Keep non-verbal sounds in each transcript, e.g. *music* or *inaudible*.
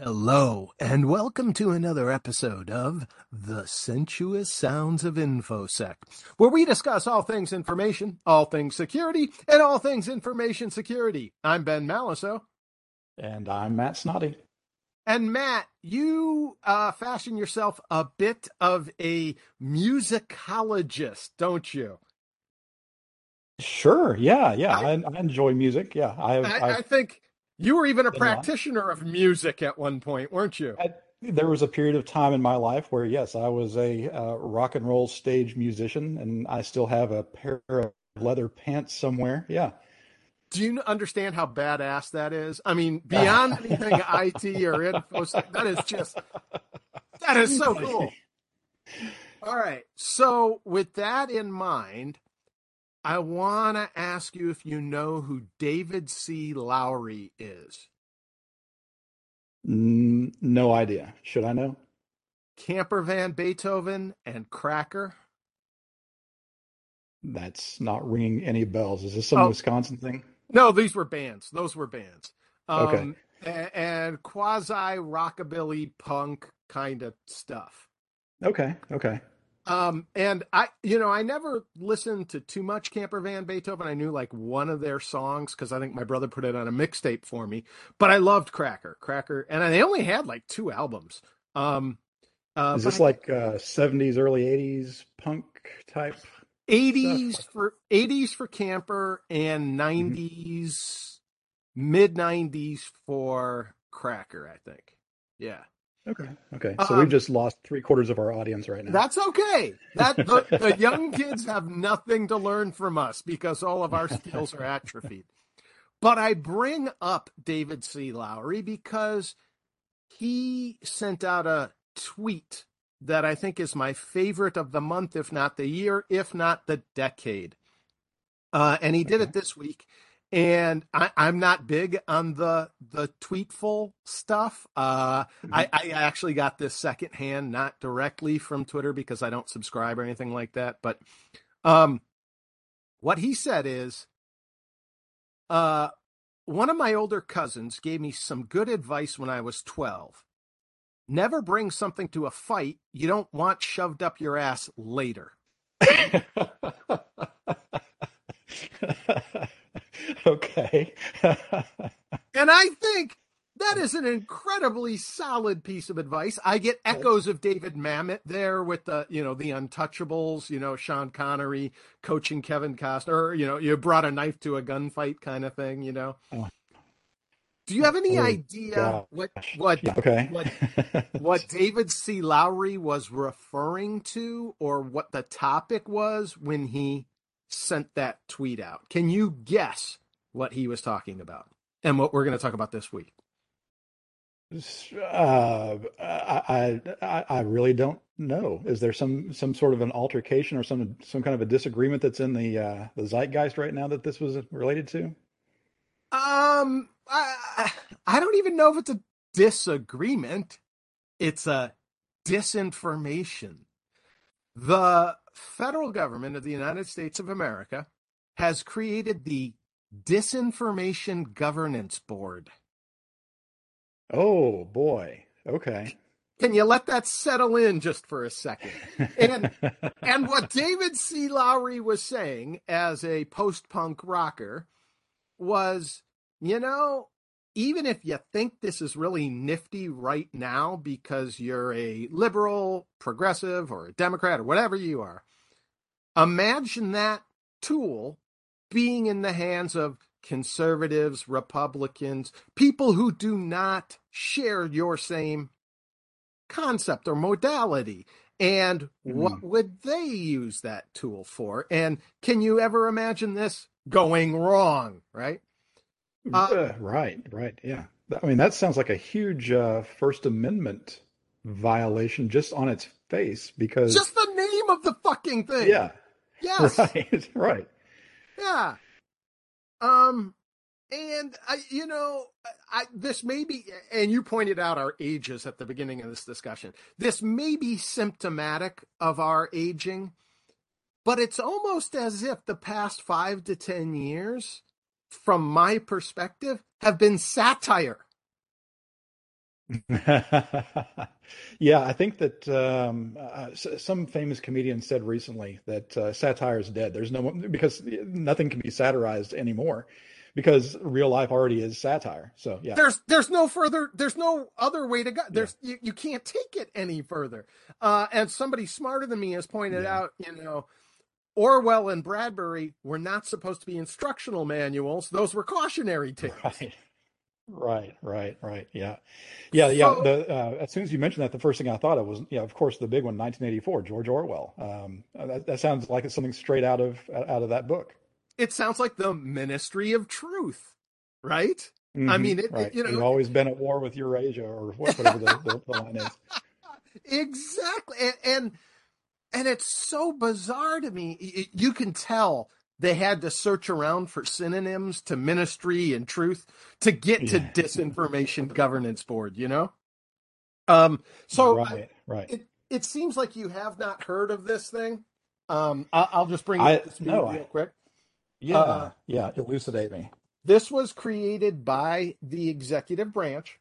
Hello, and welcome to another episode of The Sensuous Sounds of InfoSec, where we discuss all things information, all things security, and all things information security. I'm Ben Malisow. And I'm Matt Snoddy. And Matt, you uh, fashion yourself a bit of a musicologist, don't you? Sure. Yeah. Yeah. I, I enjoy music. Yeah. I, have, I, I think you were even a practitioner of music at one point, weren't you? I, there was a period of time in my life where, yes, I was a uh, rock and roll stage musician, and I still have a pair of leather pants somewhere. Yeah. Do you understand how badass that is? I mean, *laughs* beyond anything IT or info, that is just that is so cool. *laughs* All right. So, with that in mind, I want to ask you if you know who David C. Lowery is. Mm, no idea. Should I know? Camper Van Beethoven and Cracker. That's not ringing any bells. Is this some oh, Wisconsin thing? No, these were bands. Those were bands. Um, okay. And, and quasi rockabilly punk kind of stuff. Okay. Okay. Um, and I, you know, I never listened to too much Camper Van Beethoven. I knew like one of their songs because I think my brother put it on a mixtape for me. But I loved Cracker, Cracker, and they only had like two albums. Um, uh, Is this like uh, 70s, early 80s punk type? 80s for 80s for Camper and 90s, mm-hmm. mid 90s for Cracker. I think. Yeah. Okay. Okay. So um, we've just lost three quarters of our audience right now. That's okay. That the, the young kids have nothing to learn from us because all of our *laughs* skills are atrophied. But I bring up David C. Lowery because he sent out a tweet that I think is my favorite of the month, if not the year, if not the decade. Uh, and he did okay. it this week and I, am not big on the the tweetful stuff. Uh, mm-hmm. I, I, actually got this secondhand, not directly from Twitter because I don't subscribe or anything like that. But um, what he said is, uh, one of my older cousins gave me some good advice when I was 12. Never bring something to a fight you don't want shoved up your ass later. *laughs* *laughs* okay. *laughs* and I think that is an incredibly solid piece of advice. I get echoes of David Mamet there with the, you know, the Untouchables, you know, Sean Connery coaching Kevin Costner, or, you know, you brought a knife to a gunfight kind of thing, you know. Oh. Do you have any oh, idea gosh. what what yeah, okay. what *laughs* what David C. Lowery was referring to, or what the topic was when he sent that tweet out? Can you guess what he was talking about and what we're going to talk about this week? Uh, I, I I really don't know. Is there some some sort of an altercation or some some kind of a disagreement that's in the uh, the zeitgeist right now that this was related to? Um, I I don't even know if it's a disagreement. It's a disinformation. The federal government of the United States of America has created the Disinformation Governance Board. Oh boy. Okay. Can you let that settle in just for a second? And *laughs* and what David C. Lowery was saying as a post-punk rocker was, you know, even if you think this is really nifty right now because you're a liberal, progressive, or a Democrat, or whatever you are, imagine that tool being in the hands of conservatives, Republicans, people who do not share your same concept or modality. And mm-hmm. what would they use that tool for? And can you ever imagine this going wrong? Right. Uh, uh, right. Right. Yeah. I mean, that sounds like a huge uh, First Amendment violation just on its face because just the name of the fucking thing. Yeah. *laughs* Yes. Right. *laughs* right. Yeah. Um, and I, you know, I, this may be, and you pointed out our ages at the beginning of this discussion. This may be symptomatic of our aging, but it's almost as if the past five to 10 years, from my perspective, have been satire. *laughs* yeah, I think that um, uh, some famous comedian said recently that uh, satire is dead. There's no because nothing can be satirized anymore because real life already is satire. So yeah, there's there's no further there's no other way to go. There's yeah. you, you can't take it any further. Uh, and somebody smarter than me has pointed yeah. out, you know, Orwell and Bradbury were not supposed to be instructional manuals; those were cautionary tales. Right. Right, right, right. Yeah, yeah, yeah. So, the, uh, as soon as you mentioned that, the first thing I thought of was, yeah, of course, the big one, 1984, George Orwell. Um, that, that, sounds like it's something straight out of out of that book. It sounds like the Ministry of Truth, right? Mm-hmm, I mean, it, right. you know, you've always been at war with Eurasia or *laughs* whatever the, the, the line is. Exactly, and, and and it's so bizarre to me. You can tell they had to search around for synonyms to ministry and truth to get to disinformation governance board you know? Um so right right. it, it seems like you have not heard of this thing. Um i'll, I'll just bring it no, real I, quick. Yeah uh, yeah elucidate me. this was created by the executive branch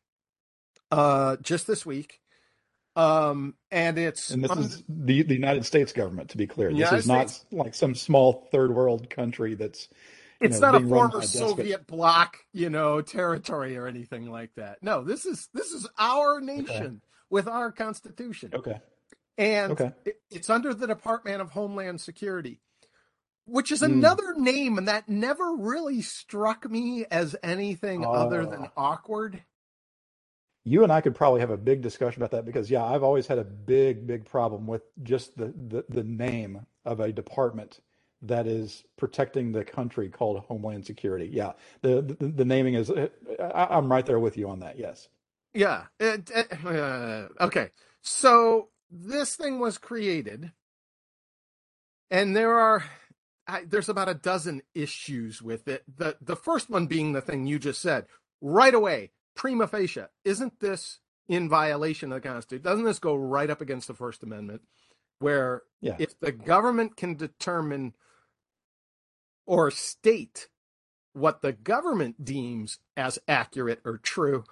uh just this week um, and it's and this um, is the the United States government. To be clear, this United is States. not like some small third world country that's. It's know, not a former Soviet bloc, you know, territory or anything like that. No, this is this is our nation okay. with our constitution. Okay. And okay. It, it's under the Department of Homeland Security, which is hmm. another mm. name, and that never really struck me as anything uh, other than awkward you and I could probably have a big discussion about that because yeah, I've always had a big, big problem with just the the, the name of a department that is protecting the country called Homeland Security. Yeah, the the, the naming is. I, am right there with you on that. Yes. Yeah. It, it, uh, okay. So this thing was created, and there are. I, there's about a dozen issues with it. The the first one being the thing you just said. Right away, prima facie, isn't this in violation of the Constitution? Doesn't this go right up against the First Amendment, where yeah. if the government can determine or state what the government deems as accurate or true,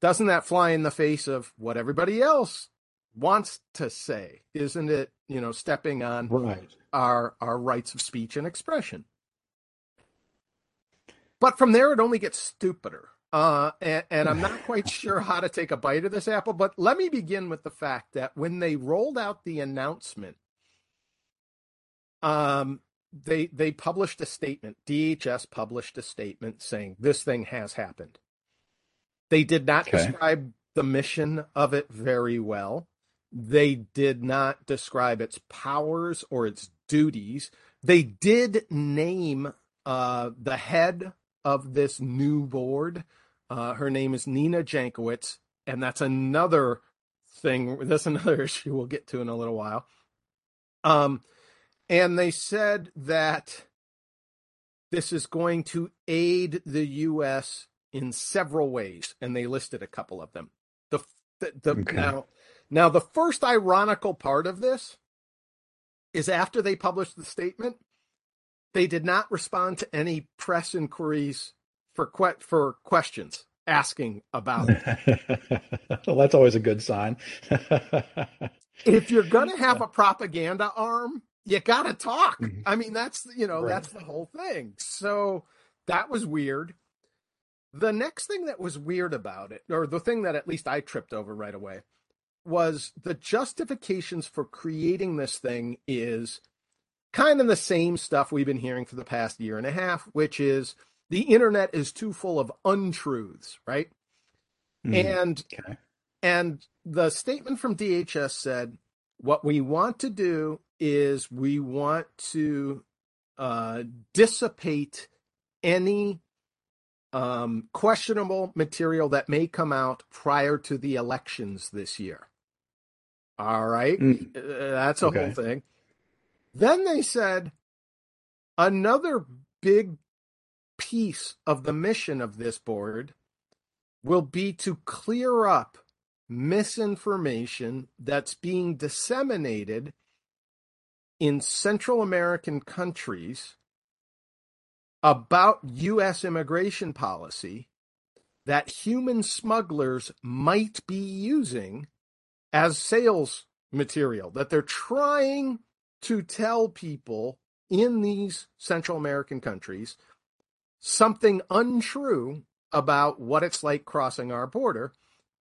doesn't that fly in the face of what everybody else wants to say? Isn't it, you know, stepping on right. our our rights of speech and expression? But from there, it only gets stupider. Uh, and, and, I'm not quite sure how to take a bite of this apple, but let me begin with the fact that when they rolled out the announcement, um, they they published a statement. DHS published a statement saying this thing has happened. They did not okay. describe the mission of it very well. They did not describe its powers or its duties. They did name uh, the head of this new board uh, her name is Nina Jankowicz, and that's another thing. That's *laughs* another issue we'll get to in a little while. Um, and they said that this is going to aid the U.S. in several ways, and they listed a couple of them. The, the, the okay. now, now the first ironical part of this is after they published the statement, they did not respond to any press inquiries for que- for questions asking about *laughs* well, that's always a good sign. *laughs* if you're going to have a propaganda arm, you got to talk. Mm-hmm. I mean, that's you know, right. that's the whole thing. So that was weird. The next thing that was weird about it, or the thing that at least I tripped over right away, was the justifications for creating this thing is kind of the same stuff we've been hearing for the past year and a half, which is the internet is too full of untruths, right? Mm, and okay. and the statement from DHS said, what we want to do is we want to uh, dissipate any um, questionable material that may come out prior to the elections this year. All right, mm. uh, that's a okay. whole thing. Then they said another big piece of the mission of this board will be to clear up misinformation that's being disseminated in Central American countries about U.S. immigration policy that human smugglers might be using as sales material, that they're trying to tell people in these Central American countries something untrue about what it's like crossing our border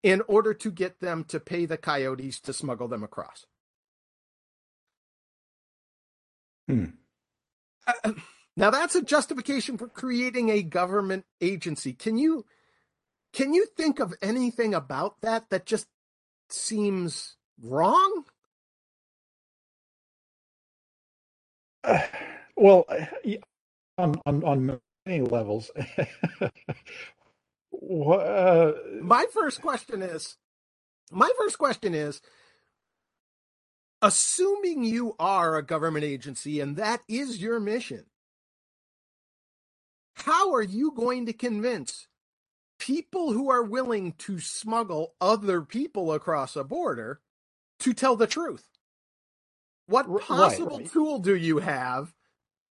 in order to get them to pay the coyotes to smuggle them across. Hmm. Uh, *clears throat* now that's a justification for creating a government agency. Can you can you think of anything about that that just seems wrong? *sighs* Uh, well, on on on many levels. *laughs* uh, my first question is, my first question is, assuming you are a government agency and that is your mission, how are you going to convince people who are willing to smuggle other people across a border to tell the truth? What possible right, right. tool do you have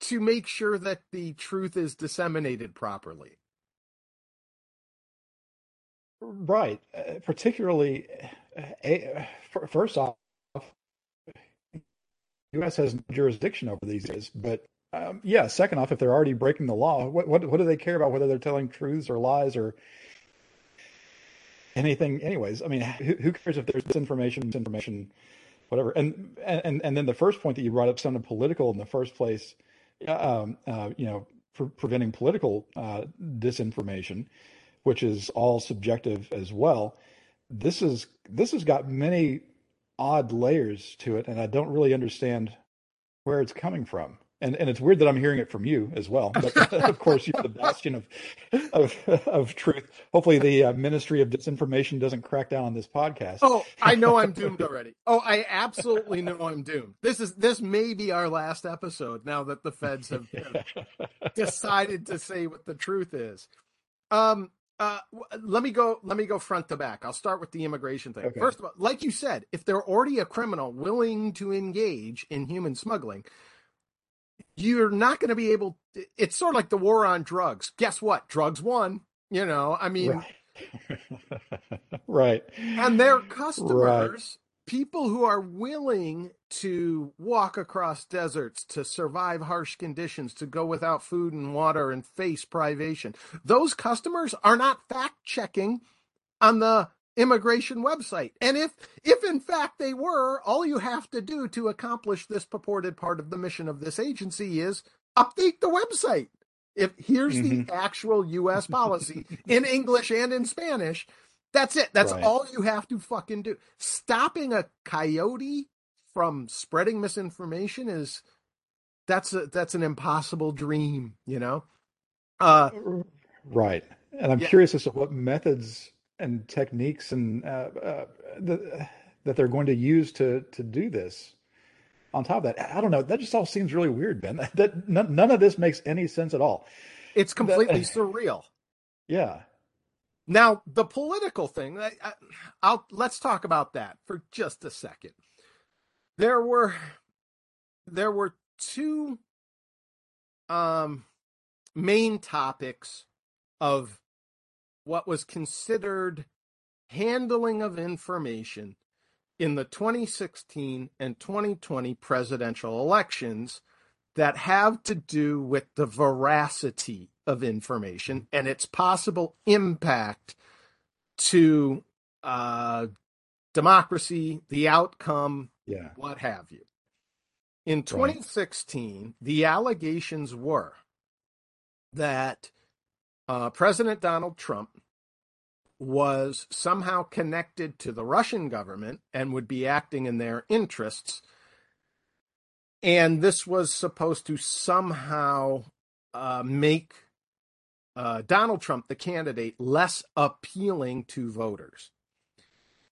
to make sure that the truth is disseminated properly? Right. Uh, particularly, uh, first off, U.S. has jurisdiction over these days, but um, yeah. Second off, if they're already breaking the law, what, what what do they care about whether they're telling truths or lies or anything? Anyways, I mean, who, who cares if there's disinformation, misinformation, whatever? And and and then the first point that you brought up sounded political in the first place. Um, uh, you know, for preventing political uh, disinformation which is all subjective as well. This is this has got many odd layers to it, and I don't really understand where it's coming from. And and it's weird that I'm hearing it from you as well. But *laughs* *laughs* of course, you're the bastion of of of truth. Hopefully, the uh, Ministry of Disinformation doesn't crack down on this podcast. Oh, I know I'm *laughs* doomed already. Oh, I absolutely know I'm doomed. This is this may be our last episode now that the feds have decided to say what the truth is. Um, uh, let me go. Let me go front to back. I'll start with the immigration thing. Okay. First of all, like you said, if they're already a criminal willing to engage in human smuggling, you're not going to be able. It's sort of like the war on drugs. Guess what? Drugs won. You know, I mean, right. *laughs* right. And their customers people who are willing to walk across deserts to survive harsh conditions to go without food and water and face privation those customers are not fact checking on the immigration website and if if in fact they were all you have to do to accomplish this purported part of the mission of this agency is update the website if here's mm-hmm. the actual US *laughs* policy in English and in Spanish that's it. That's right. all you have to fucking do. Stopping a coyote from spreading misinformation is that's a that's an impossible dream, you know. Uh, right. And I'm yeah. curious as to what methods and techniques and uh, uh, the, that they're going to use to to do this. On top of that, I don't know. That just all seems really weird, Ben. That, *laughs* that none, none of this makes any sense at all. It's completely that, *laughs* surreal. Yeah, now, the political thing, I, will let's talk about that for just a second. There were there were two um, main topics of what was considered handling of information in the 2016 and 2020 presidential elections that have to do with the veracity of information and its possible impact to uh, democracy, the outcome, yeah. what have you. In 2016, right. the allegations were that uh, President Donald Trump was somehow connected to the Russian government and would be acting in their interests. And this was supposed to somehow uh, make uh, Donald Trump, the candidate, less appealing to voters.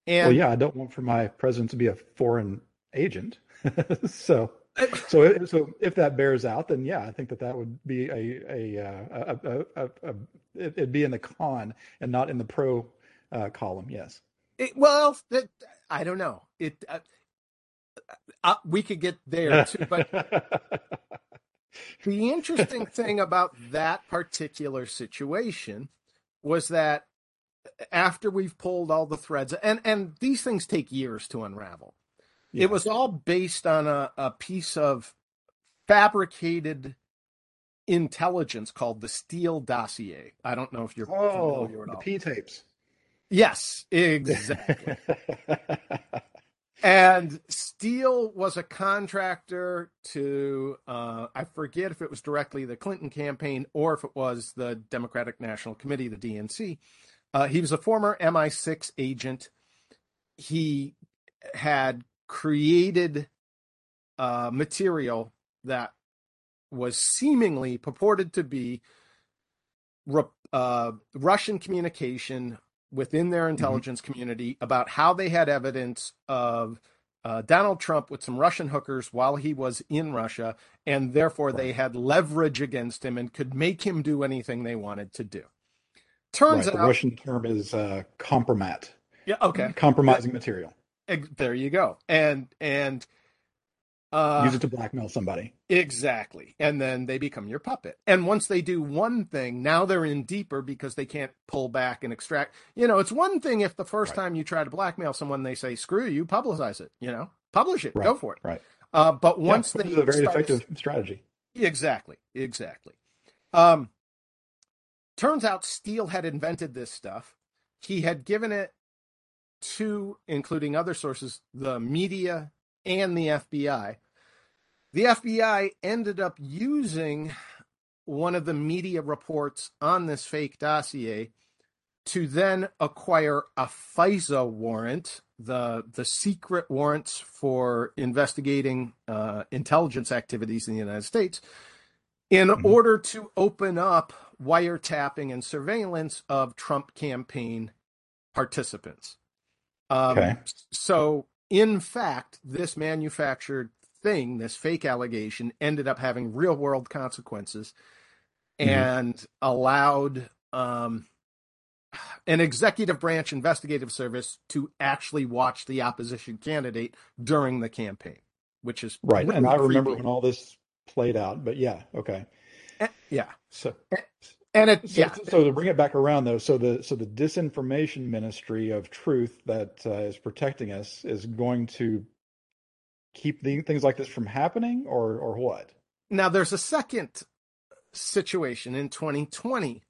And well, yeah, I don't want for my president to be a foreign agent. *laughs* so, *laughs* so, so if that bears out, then yeah, I think that that would be a a, uh, a, a, a, a it'd be in the con and not in the pro uh, column. Yes. It, well, that, I don't know. It uh, uh we could get there too, but *laughs* the interesting thing about that particular situation was that after we've pulled all the threads, and and these things take years to unravel. Yeah. It was all based on a, a piece of fabricated intelligence called the Steele dossier. I don't know if you're oh, familiar at all. The P tapes. Yes, exactly. *laughs* and Steele was a contractor to uh, I forget if it was directly the Clinton campaign or if it was the Democratic National Committee, the DNC. Uh, he was a former MI6 agent. He had created uh, material that was seemingly purported to be uh, Russian communication within their mm-hmm. intelligence mm-hmm. community about how they had evidence of uh, Donald Trump with some Russian hookers while he was in Russia, and therefore right. they had leverage against him and could make him do anything they wanted to do. Turns right. out the Russian term is uh, compromat. Yeah. Okay. Compromising material. There you go. And and uh, Use it to blackmail somebody. Exactly. And then they become your puppet. And once they do one thing, now they're in deeper because they can't pull back and extract. You know, it's one thing if the first right. time you try to blackmail someone, they say, screw you, publicize it, you know, publish it, right. go for it. Right. Uh, but once yeah, they. It's a very effective strategy. Exactly. Exactly. Um, turns out Steele had invented this stuff. He had given it to, including other sources, the media and the FBI the FBI ended up using one of the media reports on this fake dossier to then acquire a FISA warrant, the the secret warrants for investigating uh, intelligence activities in the United States, in mm-hmm. order to open up wiretapping and surveillance of Trump campaign participants. Um, okay. So, in fact, this manufactured thing, this fake allegation, ended up having real world consequences mm-hmm. and allowed um, an executive branch investigative service to actually watch the opposition candidate during the campaign, which is right. Really and I remember when all this played out, but yeah, okay, and, yeah. So, and it, so, yeah. So to bring it back around though, so the so the disinformation ministry of truth that uh, is protecting us is going to keep the, things like this from happening or or what? Now there's a second situation in 2020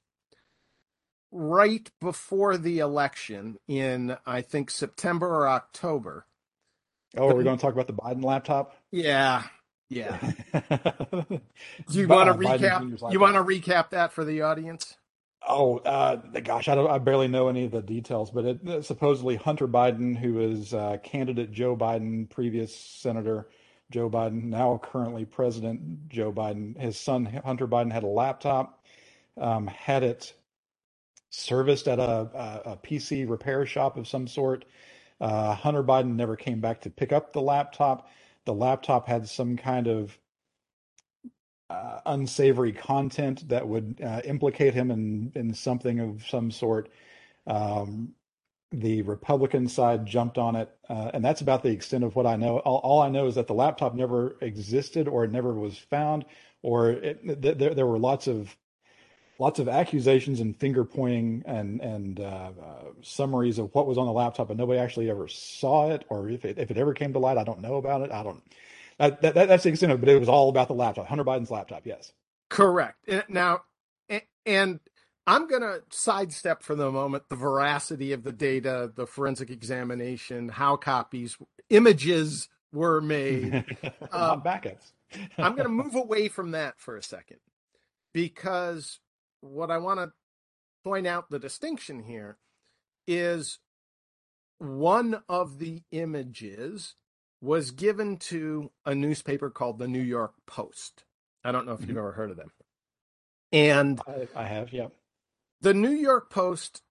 right before the election in I think September or October. Oh, the, we're going to talk about the Biden laptop? Yeah. Yeah. *laughs* Do you want to recap you want to recap that for the audience? Oh, uh, gosh, I, I, barely know any of the details, but it, uh, supposedly Hunter Biden, who is uh, candidate Joe Biden, previous Senator Joe Biden, now currently President Joe Biden, his son Hunter Biden had a laptop, um, had it serviced at a, a, a, PC repair shop of some sort. Uh, Hunter Biden never came back to pick up the laptop. The laptop had some kind of uh, unsavory content that would uh, implicate him in in something of some sort. Um, the Republican side jumped on it, uh, and that's about the extent of what I know. All, all, I know is that the laptop never existed, or it never was found, or it, th- there, there were lots of lots of accusations and finger pointing and and uh, uh, summaries of what was on the laptop, but nobody actually ever saw it, or if it if it ever came to light, I don't know about it. I don't. That, that, that's the extent of it, but it was all about the laptop. Hunter Biden's laptop, yes. Correct. Now, and I'm going to sidestep for the moment the veracity of the data, the forensic examination, how copies, images were made. *laughs* um, backups. I'm going to move away from that for a second because what I want to point out the distinction here is one of the images was given to a newspaper called the New York Post. I don't know if you've mm-hmm. ever heard of them. And I, I have, yeah. The New York Post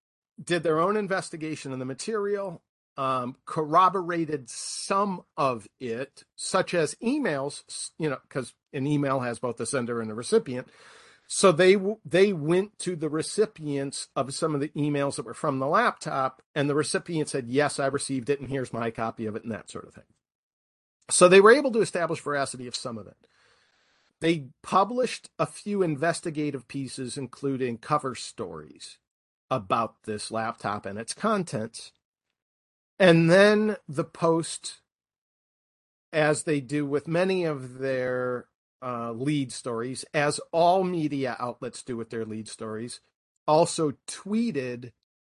did their own investigation of the material, um, corroborated some of it, such as emails, you know, because an email has both the sender and the recipient. So they they went to the recipients of some of the emails that were from the laptop, and the recipient said, "Yes, I received it, and here's my copy of it," and that sort of thing. So they were able to establish veracity of some of it. They published a few investigative pieces, including cover stories about this laptop and its contents. And then the Post, as they do with many of their uh, lead stories, as all media outlets do with their lead stories, also tweeted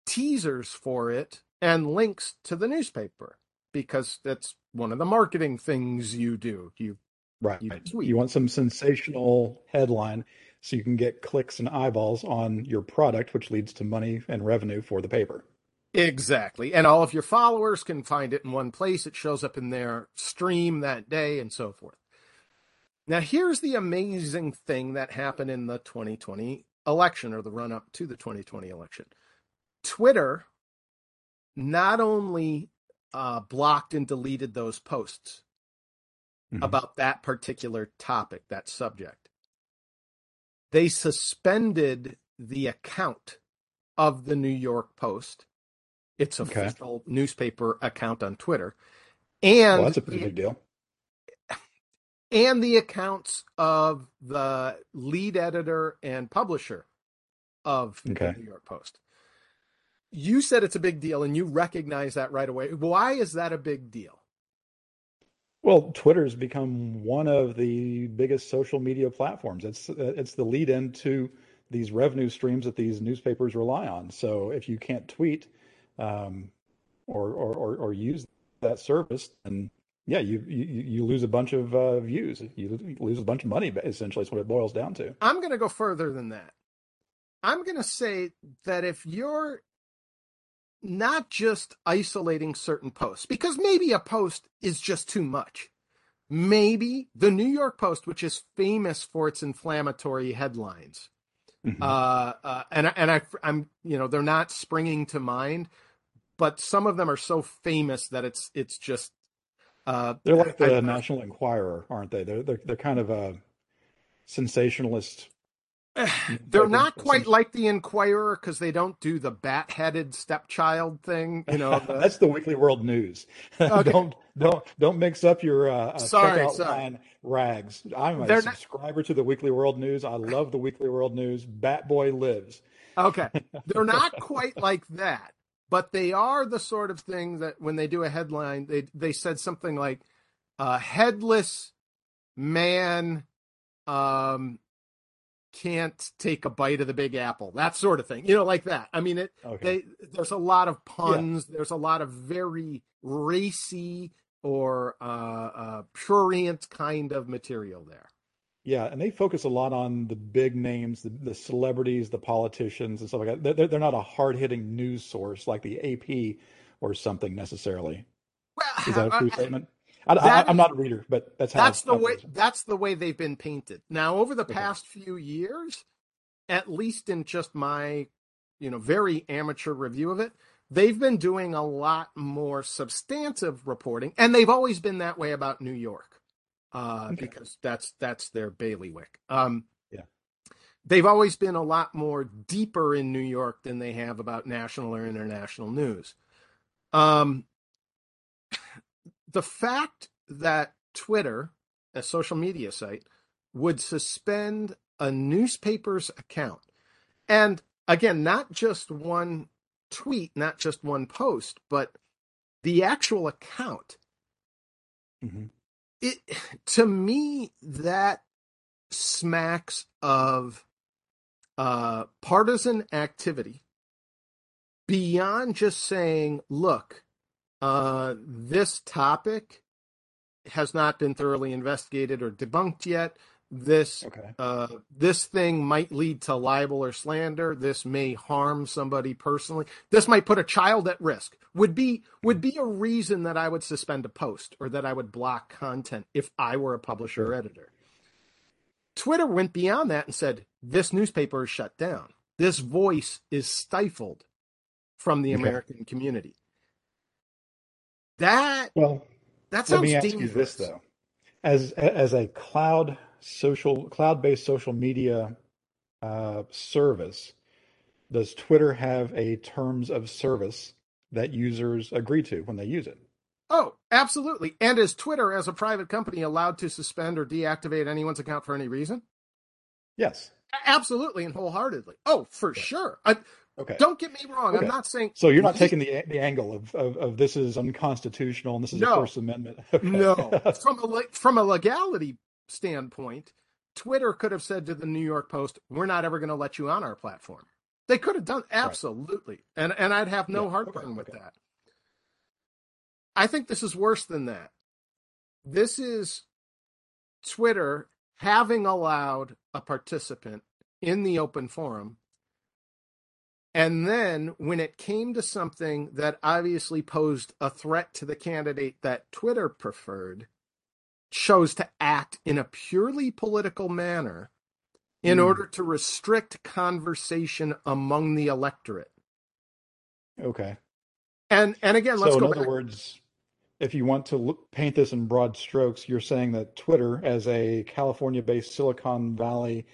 teasers for it and links to the newspaper because that's one of the marketing things you do. You right. You, tweet. you want some sensational headline so you can get clicks and eyeballs on your product, which leads to money and revenue for the paper. Exactly. And all of your followers can find it in one place. It shows up in their stream that day and so forth. Now, here's the amazing thing that happened in the 2020 election or the run up to the 2020 election. Twitter not only uh, blocked and deleted those posts mm-hmm. about that particular topic, that subject, they suspended the account of the New York Post, its okay. official newspaper account on Twitter. And well, that's a pretty big deal. And the accounts of the lead editor and publisher of okay. the New York Post. You said it's a big deal and you recognize that right away. Why is that a big deal? Well, Twitter's become one of the biggest social media platforms. It's it's the lead into these revenue streams that these newspapers rely on. So if you can't tweet um, or, or, or or use that service, then yeah, you you, you lose a bunch of uh, views. You lose a bunch of money. Essentially, is what it boils down to. I'm going to go further than that. I'm going to say that if you're not just isolating certain posts, because maybe a post is just too much. Maybe the New York Post, which is famous for its inflammatory headlines, mm-hmm. uh, uh, and and I, I'm you know they're not springing to mind, but some of them are so famous that it's it's just uh, they're like the I, National Enquirer, aren't they? They're they're, they're kind of a sensationalist *sighs* They're not quite like the Enquirer because they don't do the bat-headed stepchild thing. You know, the... that's the Weekly World News. *laughs* Okay. don't don't don't mix up your uh, uh sorry, checkout sorry. line rags. I'm a They're subscriber not... to the Weekly World News. I love the Weekly World News. Bat Boy lives. Okay, *laughs* they're not quite like that, but they are the sort of thing that when they do a headline, they they said something like uh, "headless man." Um, can't take a bite of the big apple that sort of thing you know like that i mean it okay. they, there's a lot of puns yeah. there's a lot of very racy or uh, uh prurient kind of material there yeah and they focus a lot on the big names the, the celebrities the politicians and stuff like that. They're, they're not a hard-hitting news source like the ap or something necessarily. Well, is that a uh, true uh, statement? I, am not a reader, but that's how that's the way that's the way they've been painted. Now, over the okay. past few years, at least in just my, you know, very amateur review of it, they've been doing a lot more substantive reporting, and they've always been that way about New York, uh, okay. because that's that's their bailiwick. Um, yeah, they've always been a lot more deeper in New York than they have about national or international news. Um, the fact that Twitter, a social media site, would suspend a newspaper's account, and again, not just one tweet, not just one post, but the actual account. Mm-hmm. It to me that smacks of uh, partisan activity beyond just saying, "Look, uh, this topic has not been thoroughly investigated or debunked yet. This okay. uh, this thing might lead to libel or slander. This may harm somebody personally. This might put a child at risk. Would be would be a reason that I would suspend a post or that I would block content if I were a publisher or editor. Twitter went beyond that and said this newspaper is shut down. This voice is stifled from the okay. American community. That well, that sounds. Let me ask dangerous. you this though, as as a cloud social cloud based social media uh, service, does Twitter have a terms of service that users agree to when they use it? Oh, absolutely. And is Twitter, as a private company, allowed to suspend or deactivate anyone's account for any reason? Yes. Absolutely and wholeheartedly. Oh, for sure. I, Okay. Don't get me wrong. Okay. I'm not saying. So you're not taking the the angle of, of, of this is unconstitutional and this is No. a First Amendment. *laughs* Okay. No, from a from a legality standpoint, Twitter could have said to the New York Post, "We're not ever going to let you on our platform." They could have done absolutely, and and I'd have no Yeah, heartburn okay, with okay. that. I think this is worse than that. This is Twitter having allowed a participant in the open forum. And then when it came to something that obviously posed a threat to the candidate that Twitter preferred, chose to act in a purely political manner in Hmm. order to restrict conversation among the electorate. Okay. And and again, let's so in go other back. words, if you want to look, paint this in broad strokes, you're saying that Twitter, as a California-based Silicon Valley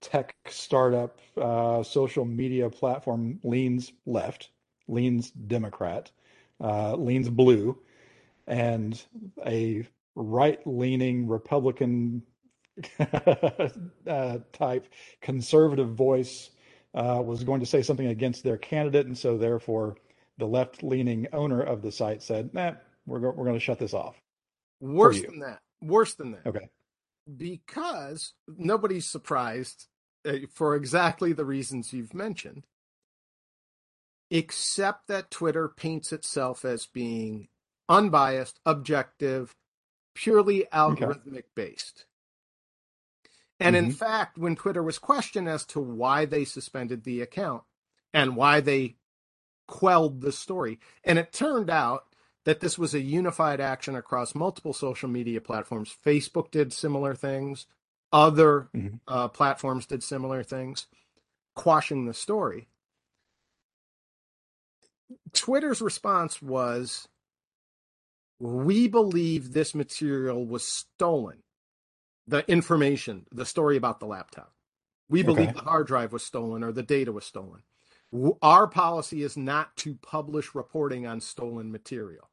tech startup uh, social media platform, leans left, leans Democrat, uh, leans blue, and a right-leaning Republican *laughs* uh, type conservative voice uh, was going to say something against their candidate, and so therefore the left-leaning owner of the site said, "Nah, we're go- we're going to shut this off." Worse than that. Worse than that. Okay. because nobody's surprised uh, for exactly the reasons you've mentioned, except that Twitter paints itself as being unbiased, objective, purely algorithmic based. And in Mhm. fact, when Twitter was questioned as to why they suspended the account and why they quelled the story, and it turned out that this was a unified action across multiple social media platforms. Facebook did similar things, other Mhm. uh, platforms did similar things, quashing the story. Twitter's response was We believe this material was stolen. The information, the story about the laptop. We believe Okay. the hard drive was stolen or the data was stolen. Our policy is not to publish reporting on stolen material.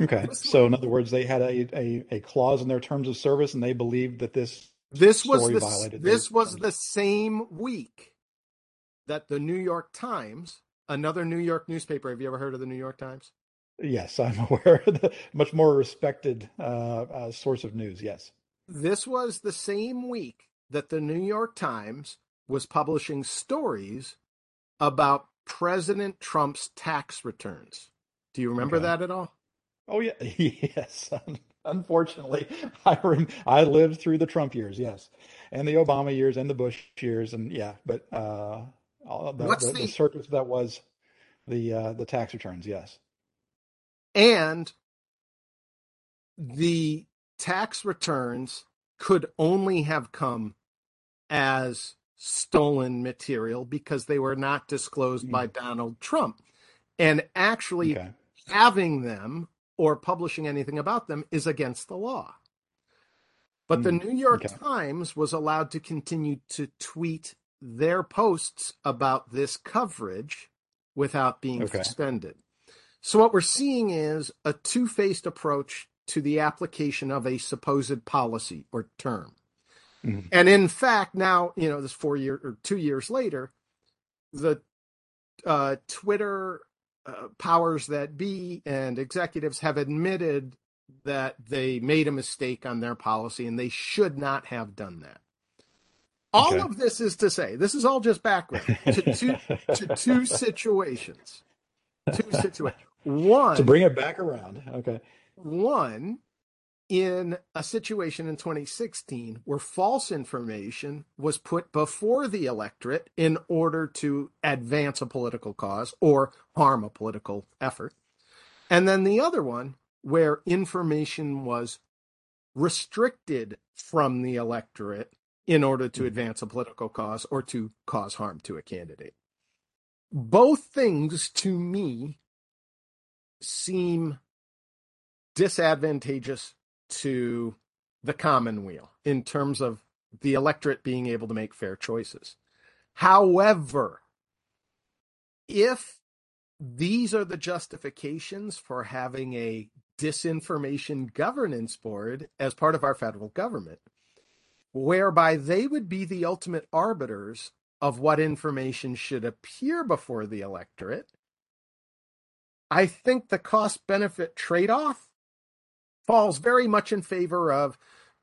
Okay. So in other words, they had a, a, a clause in their terms of service, and they believed that this This was the, violated this was the same week that the New York Times, another New York newspaper. Have you ever heard of the New York Times? Yes, I'm *laughs* aware. of the much more respected uh, uh, source of news. Yes. This was the same week that the New York Times was publishing stories about President Trump's tax returns. Do you remember Okay. that at all? Oh yeah. *laughs* Yes. Unfortunately, *laughs* I rem- I lived through the Trump years. Yes, and the Obama years and the Bush years, and yeah. But uh, all the, What's the, the- the circus that was the uh, the tax returns. Yes. And the tax returns could only have come as stolen material because they were not disclosed by Donald Trump. And actually, Okay. having them or publishing anything about them is against the law. But the Mm, New York okay. Times was allowed to continue to tweet their posts about this coverage without being Okay. suspended. So, what we're seeing is a two faced approach to the application of a supposed policy or term. Mhm. And in fact, now, you know, this four year or two years later, the uh, Twitter uh, powers that be and executives have admitted that they made a mistake on their policy and they should not have done that. All Okay. of this is to say, this is all just background to two, to two *laughs* situations. Two situations. One, to bring it back around. Okay. one in a situation in 2016 where false information was put before the electorate in order to advance a political cause or harm a political effort. And then the other one where information was restricted from the electorate in order to advance a political cause or to cause harm to a candidate. Both things to me seem disadvantageous to the commonweal in terms of the electorate being able to make fair choices. However, if these are the justifications for having a disinformation governance board as part of our federal government, whereby they would be the ultimate arbiters of what information should appear before the electorate, I think the cost benefit trade off falls very much in favor of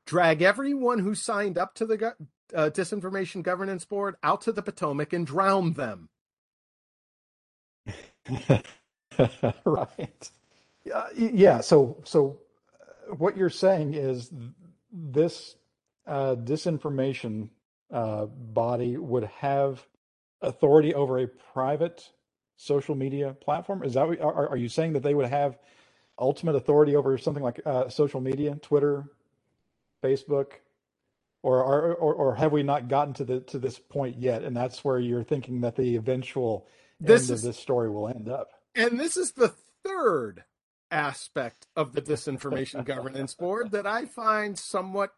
drag everyone who signed up to the uh, Disinformation Governance Board out to the Potomac and drown them. *laughs* right. Yeah, yeah. So, so uh, what you're saying is this uh, disinformation uh, body would have authority over a private social media platform? Is that what, are, are you saying that they would have ultimate authority over something like uh, social media, Twitter, Facebook, or, or or have we not gotten to the to this point yet? And that's where you're thinking that the eventual this end is, of this story will end up. And this is the third aspect of the disinformation governance board that I find somewhat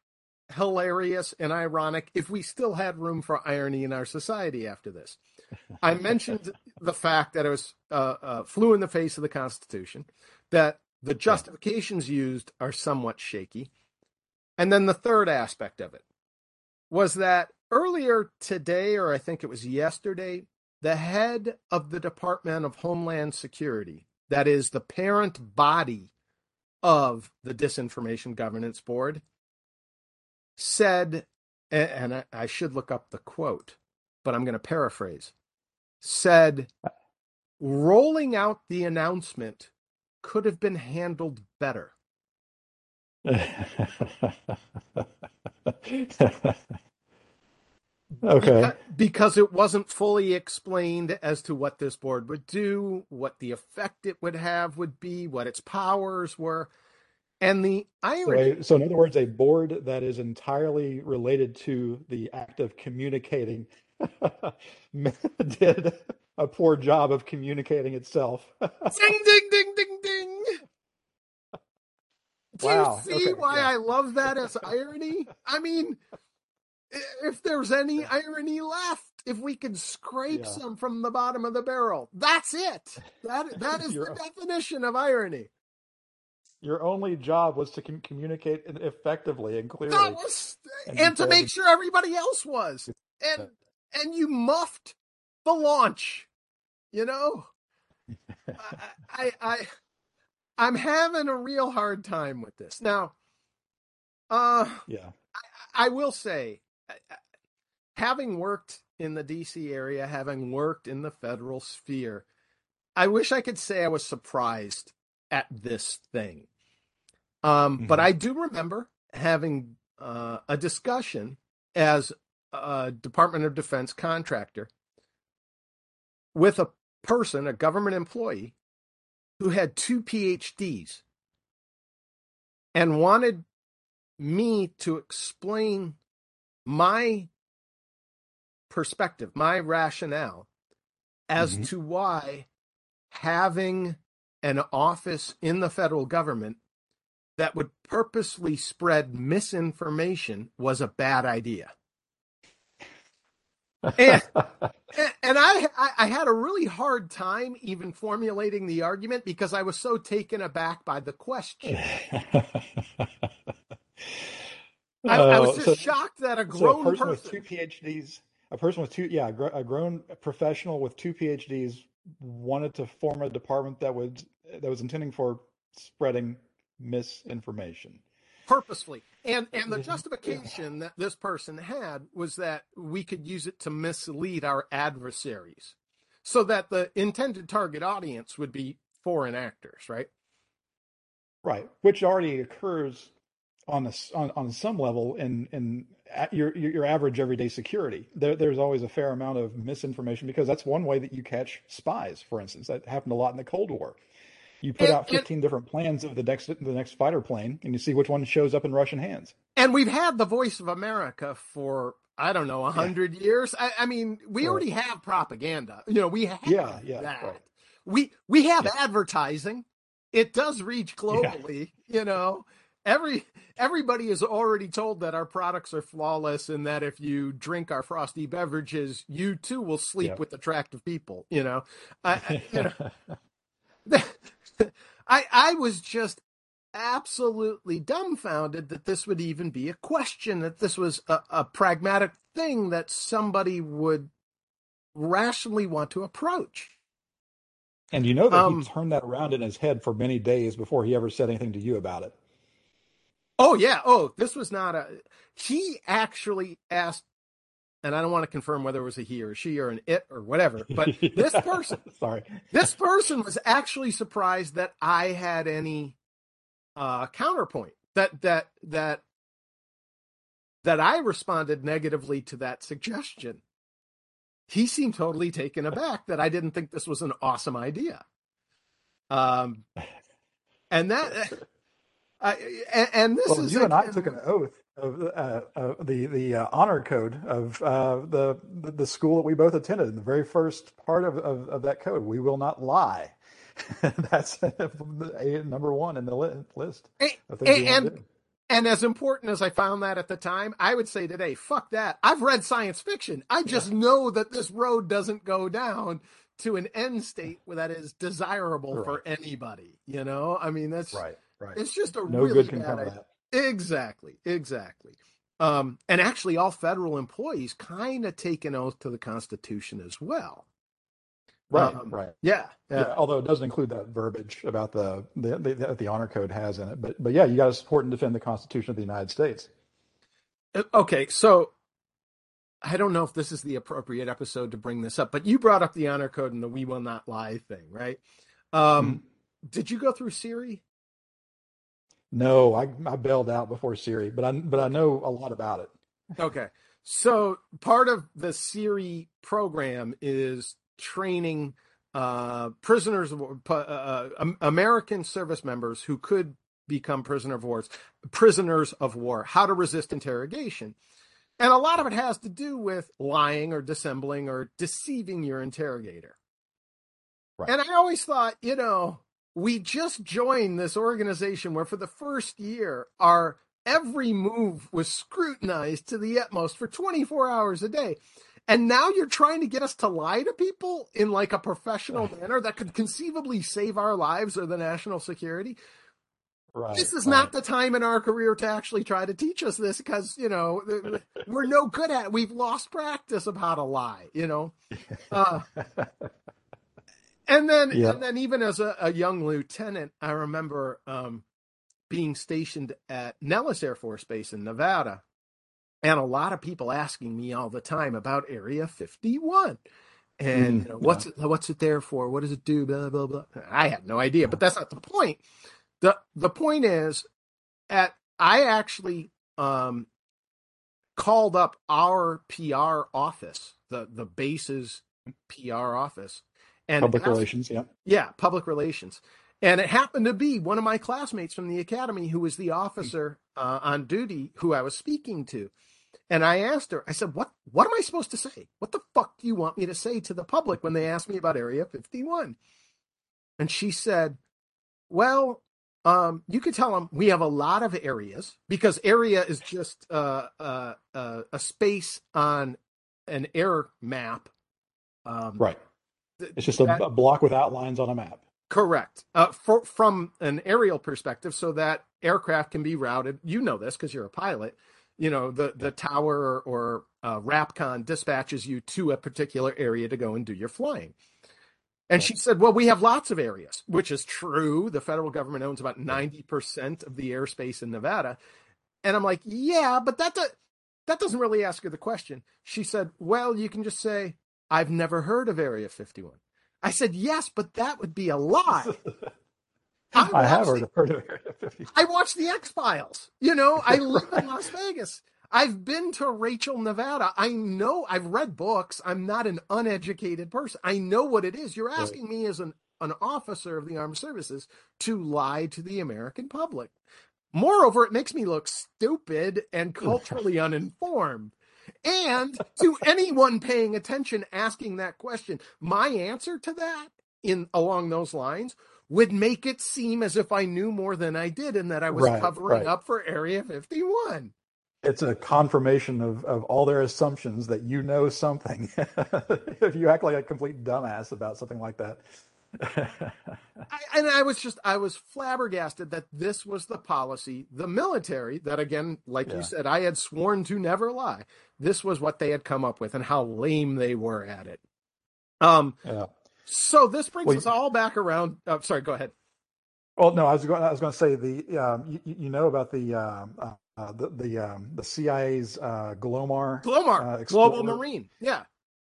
hilarious and ironic if we still had room for irony in our society after this. I mentioned the fact that it was uh, uh, flew in the face of the Constitution, that the justifications used are somewhat shaky. And then the third aspect of it was that earlier today, or I think it was yesterday, the head of the Department of Homeland Security, that is the parent body of the Disinformation Governance Board, said, and I should look up the quote, but I'm going to paraphrase, said, rolling out the announcement could have been handled better. okay. Because, it wasn't fully explained as to what this board would do, what the effect it would have would be, what its powers were. And the irony. So, so, in other words, a board that is entirely related to the act of communicating *laughs* did a poor job of communicating itself. *laughs* ding, ding, ding, ding, ding. Do wow. you see okay, why yeah. I love that as irony? I mean, if there's any irony left, if we could scrape yeah. some from the bottom of the barrel, that's it. That that is the definition of irony. Your only job was to com- communicate effectively and clearly. Was, and, and to make sure everybody else was, and and you muffed the launch. You know, *laughs* I, I, I I'm having a real hard time with this now. Uh, yeah, I, I will say, having worked in the DC area, having worked in the federal sphere, I wish I could say I was surprised at this thing. Um, mm-hmm. But I do remember having uh, a discussion as a Department of Defense contractor with a person, a government employee, who had two PhDs and wanted me to explain my perspective, my rationale as mm-hmm. to why having an office in the federal government that would purposely spread misinformation was a bad idea. And, and I, I had a really hard time even formulating the argument because I was so taken aback by the question. *laughs* I, I, was uh, just so, shocked that a grown so a person, person, with two PhDs, a person with two, yeah, a grown professional with two PhDs wanted to form a department that would that was intending for spreading misinformation purposefully. And and the justification that this person had was that we could use it to mislead our adversaries so that the intended target audience would be foreign actors right? Right which already occurs on a, on, on some level in in your your average everyday security. There, there's always a fair amount of misinformation because that's one way that you catch spies for instance. That happened a lot in the cold war you put and, out 15 and, different plans of the next the next fighter plane and you see which one shows up in russian hands. And we've had the voice of america for i don't know 100 yeah. years. I, I, mean we right. already have propaganda. You know we have yeah, yeah, that. right. we we have yeah. advertising. It does reach globally you know. Every everybody is already told that our products are flawless and that if you drink our frosty beverages you too will sleep with attractive people you know, I, you know *laughs* *laughs* I I was just absolutely dumbfounded that this would even be a question, that this was a, a pragmatic thing that somebody would rationally want to approach. And you know that Um, he turned that around in his head for many days before he ever said anything to you about it. Oh yeah. Oh, this was not a. He actually asked, and I don't want to confirm whether it was a he or she or an it or whatever. But *laughs* this person, *laughs* Sorry. this person was actually surprised that I had any uh, counterpoint. That that that that I responded negatively to that suggestion. He seemed totally taken aback that I didn't think this was an awesome idea. Um, and that, *laughs* I, and, and this Well, is you and I took an oath of uh, uh, the the uh, honor code of uh, the the school that we both attended. In the very first part of, of, of that code, we will not lie. *laughs* That's *laughs* number one in the li- list And- of things we and- And as important as I found that at the time, I would say today, fuck that. I've read science fiction. I just know that this road doesn't go down to an end state where that is desirable for anybody. You know, I mean, that's Right, right. it's just a No really good can bad come of idea. that. Exactly, exactly. Um, and actually, all federal employees kind of take an oath to the Constitution as well. Right, Um, right. Yeah, Yeah. yeah. although it doesn't include that verbiage about the the, the that the honor code has in it, but but yeah, you got to support and defend the Constitution of the United States. Uh, Okay, so I don't know if this is the appropriate episode to bring this up, but you brought up the honor code and the "We Will Not Lie" thing, right? Um, Did you go through SERE? No, I I bailed out before SERE, but I but I know a lot about it. Okay, so part of the SERE program is training uh, prisoners of uh, um, American service members who could become prisoner of wars, prisoners of war, how to resist interrogation. And a lot of it has to do with lying or dissembling or deceiving your interrogator. Right. And I always thought, you know, we just joined this organization where for the first year, our every move was scrutinized to the utmost for 24 hours a day. And now you're trying to get us to lie to people in like a professional manner that could conceivably save our lives or the national security. Right. This is right. not the time in our career to actually try to teach us this because, you know, we're no good at it. We've lost practice of how to lie, you know. *laughs* Uh, and then Yeah. and then even as a, a young lieutenant, I remember um, being stationed at Nellis Air Force Base in Nevada, and a lot of people asking me all the time about Area 51. And Mhm, you know, what's it what's it there for? What does it do? Blah blah blah. I had no idea, but that's not the point. the The point is, at I actually um, called up our PR office, the the base's PR office, and Public asked- relations, yeah. yeah, public relations. And it happened to be one of my classmates from the academy who was the officer uh, on duty who I was speaking to. And I asked her, I said, what, what am I supposed to say? What the fuck do you want me to say to the public when they ask me about Area 51? And she said, well, um, you could tell them we have a lot of areas because area is just uh, uh, uh, a space on an air map. Um, Right. It's just a, that- a block with outlines on a map. Correct. Uh, for, from an aerial perspective, so that aircraft can be routed. You know this because you're a pilot. You know the the tower or, or uh, Rapcon dispatches you to a particular area to go and do your flying. And she said, "Well, we have lots of areas, which is true. The federal government owns about ninety percent of the airspace in Nevada." And I'm like, "Yeah, but that do- that doesn't really ask her the question." She said, "Well, you can just say I've never heard of Area 51." I said, "Yes, but that would be a lie." *laughs* I have watched heard, heard of Area 50. I watched the X Files. You know, I *laughs* live in Las Vegas. I've been to Rachel, Nevada. I know I've read books. I'm not an uneducated person. I know what it is. You're asking me as an, an officer of the armed services to lie to the American public. Moreover, it makes me look stupid and *laughs* culturally uninformed. And to anyone paying attention asking that question, my answer to that in along those lines would make it seem as if I knew more than I did and that I was Right, covering right. up for Area 51. It's a confirmation of, of all their assumptions that you know something. *laughs* if you act like a complete dumbass about something like that. *laughs* I, and I was just, I was flabbergasted that this was the policy. The military, that again, like Yeah. you said, I had sworn to never lie. This was what they had come up with and how lame they were at it. Um, Yeah. so this brings Well, us all back around. Uh, sorry, go ahead. Well, no, I was going. I was going to say the um, you, you know about the um, uh, uh, the the um, the CIA's uh, Glomar. Glomar, uh, Global Marine. Yeah,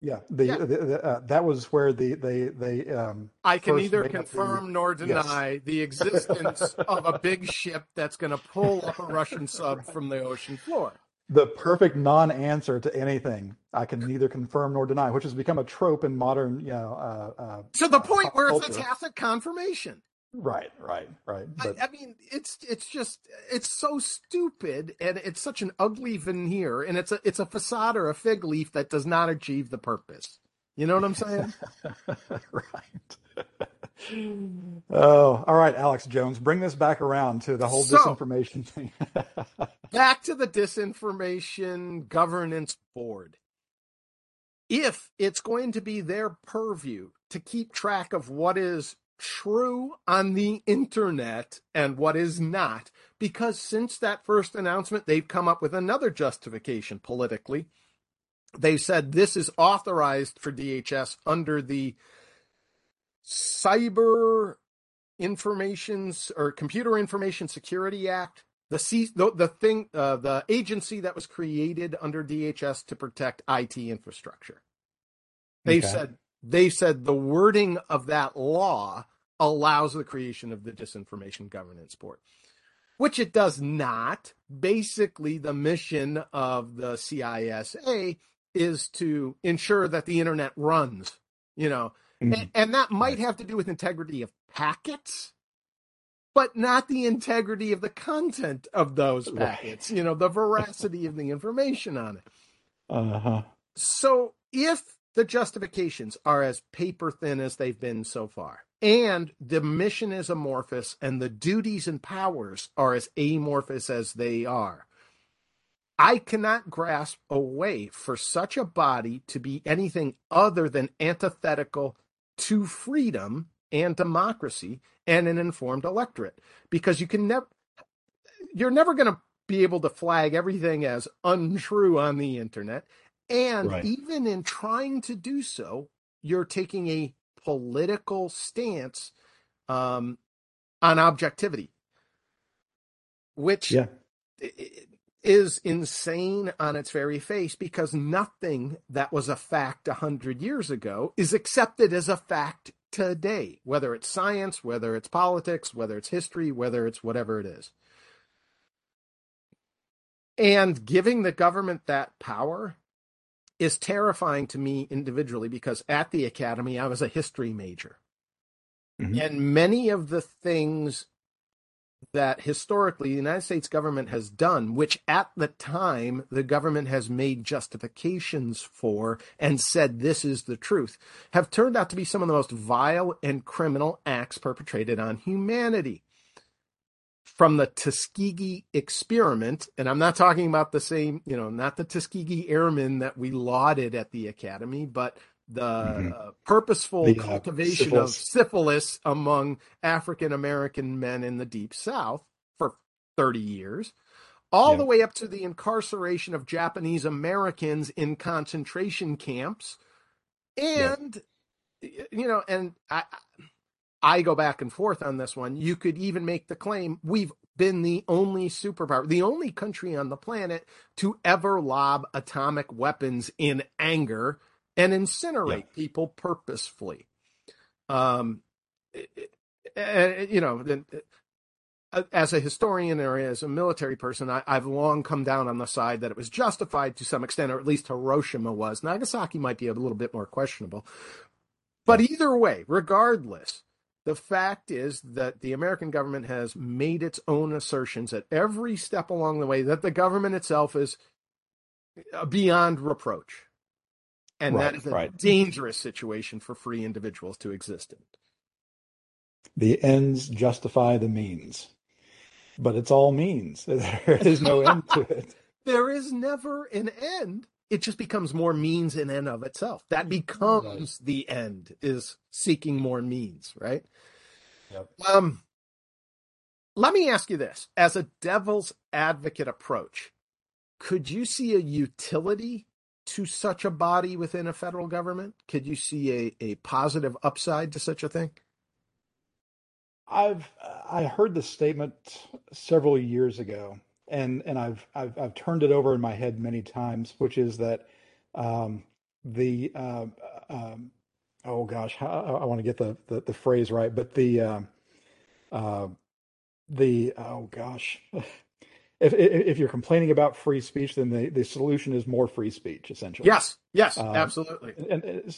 Yeah, the, Yeah. the, the uh, that was where the they they um, I can neither made up the- confirm nor deny the existence of a big ship that's going to pull up a Russian sub from the ocean floor. the perfect non-answer to anything. I can neither confirm nor deny, which has become a trope in modern, you know. Uh, uh, To the point pop where it's a tacit confirmation. Right, right, right. I, I mean, it's it's just it's so stupid, and it's such an ugly veneer, and it's a it's a facade or a fig leaf that does not achieve the purpose. You know what I'm saying? *laughs* right. *laughs* oh, all right, Alex Jones, bring this back around to the whole So- disinformation thing. *laughs* Back to the disinformation governance board. If it's going to be their purview to keep track of what is true on the internet and what is not, because since that first announcement, they've come up with another justification politically. They've said this is authorized for DHS under the Cyber Informations or Computer Information Security Act, the C, the, the thing, uh, the agency that was created under DHS to protect IT infrastructure. They Okay. said they said the wording of that law allows the creation of the Disinformation Governance Board, which it does not. Basically, the mission of the CISA is to ensure that the internet runs. You know, and, and that might have to do with integrity of packets, but not the integrity of the content of those packets, you know, the veracity of the information on it. Uh huh. So if the justifications are as paper thin as they've been so far, and the mission is amorphous and the duties and powers are as amorphous as they are, I cannot grasp a way for such a body to be anything other than antithetical to freedom and democracy and an informed electorate. Because you can never you're never going to be able to flag everything as untrue on the internet and Right. even in trying to do so you're taking a political stance um, on objectivity which Yeah. is insane on its very face because nothing that was a fact a hundred years ago is accepted as a fact today, whether it's science, whether it's politics, whether it's history, whether it's whatever it is. And giving the government that power is terrifying to me individually because at the academy, I was a history major. Mhm. And many of the things that historically the United States government has done, which at the time the government has made justifications for and said this is the truth, have turned out to be some of the most vile and criminal acts perpetrated on humanity. From the Tuskegee experiment, and I'm not talking about the same, you know, not the Tuskegee Airmen that we lauded at the Academy, but the Mhm. uh, purposeful The, uh, cultivation of syphilis. syphilis among African American men in the Deep South for 30 years, all Yeah. the way up to the incarceration of Japanese Americans in concentration camps. Yeah. And, you know, and I, I go back and forth on this one. You could even make the claim we've been the only superpower, the only country on the planet to ever lob atomic weapons in anger and incinerate people purposefully. Um, and, you know, as a historian or as a military person, I, I've long come down on the side that it was justified to some extent, or at least Hiroshima was. Nagasaki might be a little bit more questionable. But either way, regardless, the fact is that the American government has made its own assertions at every step along the way that the government itself is uh, beyond reproach. And Right, that is a right. dangerous situation for free individuals to exist in. The ends justify the means, but it's all means. *laughs* There is no end to it. *laughs* There is never an end. It just becomes more means in and of itself. That becomes the end, is seeking more means, right? Yep. Um, let me ask you this as a devil's advocate approach, could you see a utility to such a body within a federal government? Could you see a, a positive upside to such a thing? I've I heard this statement several years ago, and and I've I've, I've turned it over in my head many times, which is that um, the uh, um, oh gosh, I, I want to get the, the, the phrase right, but the um, uh, the oh gosh. *laughs* If, if you're complaining about free speech, then the, the solution is more free speech, essentially. Yes, yes, um, absolutely. And,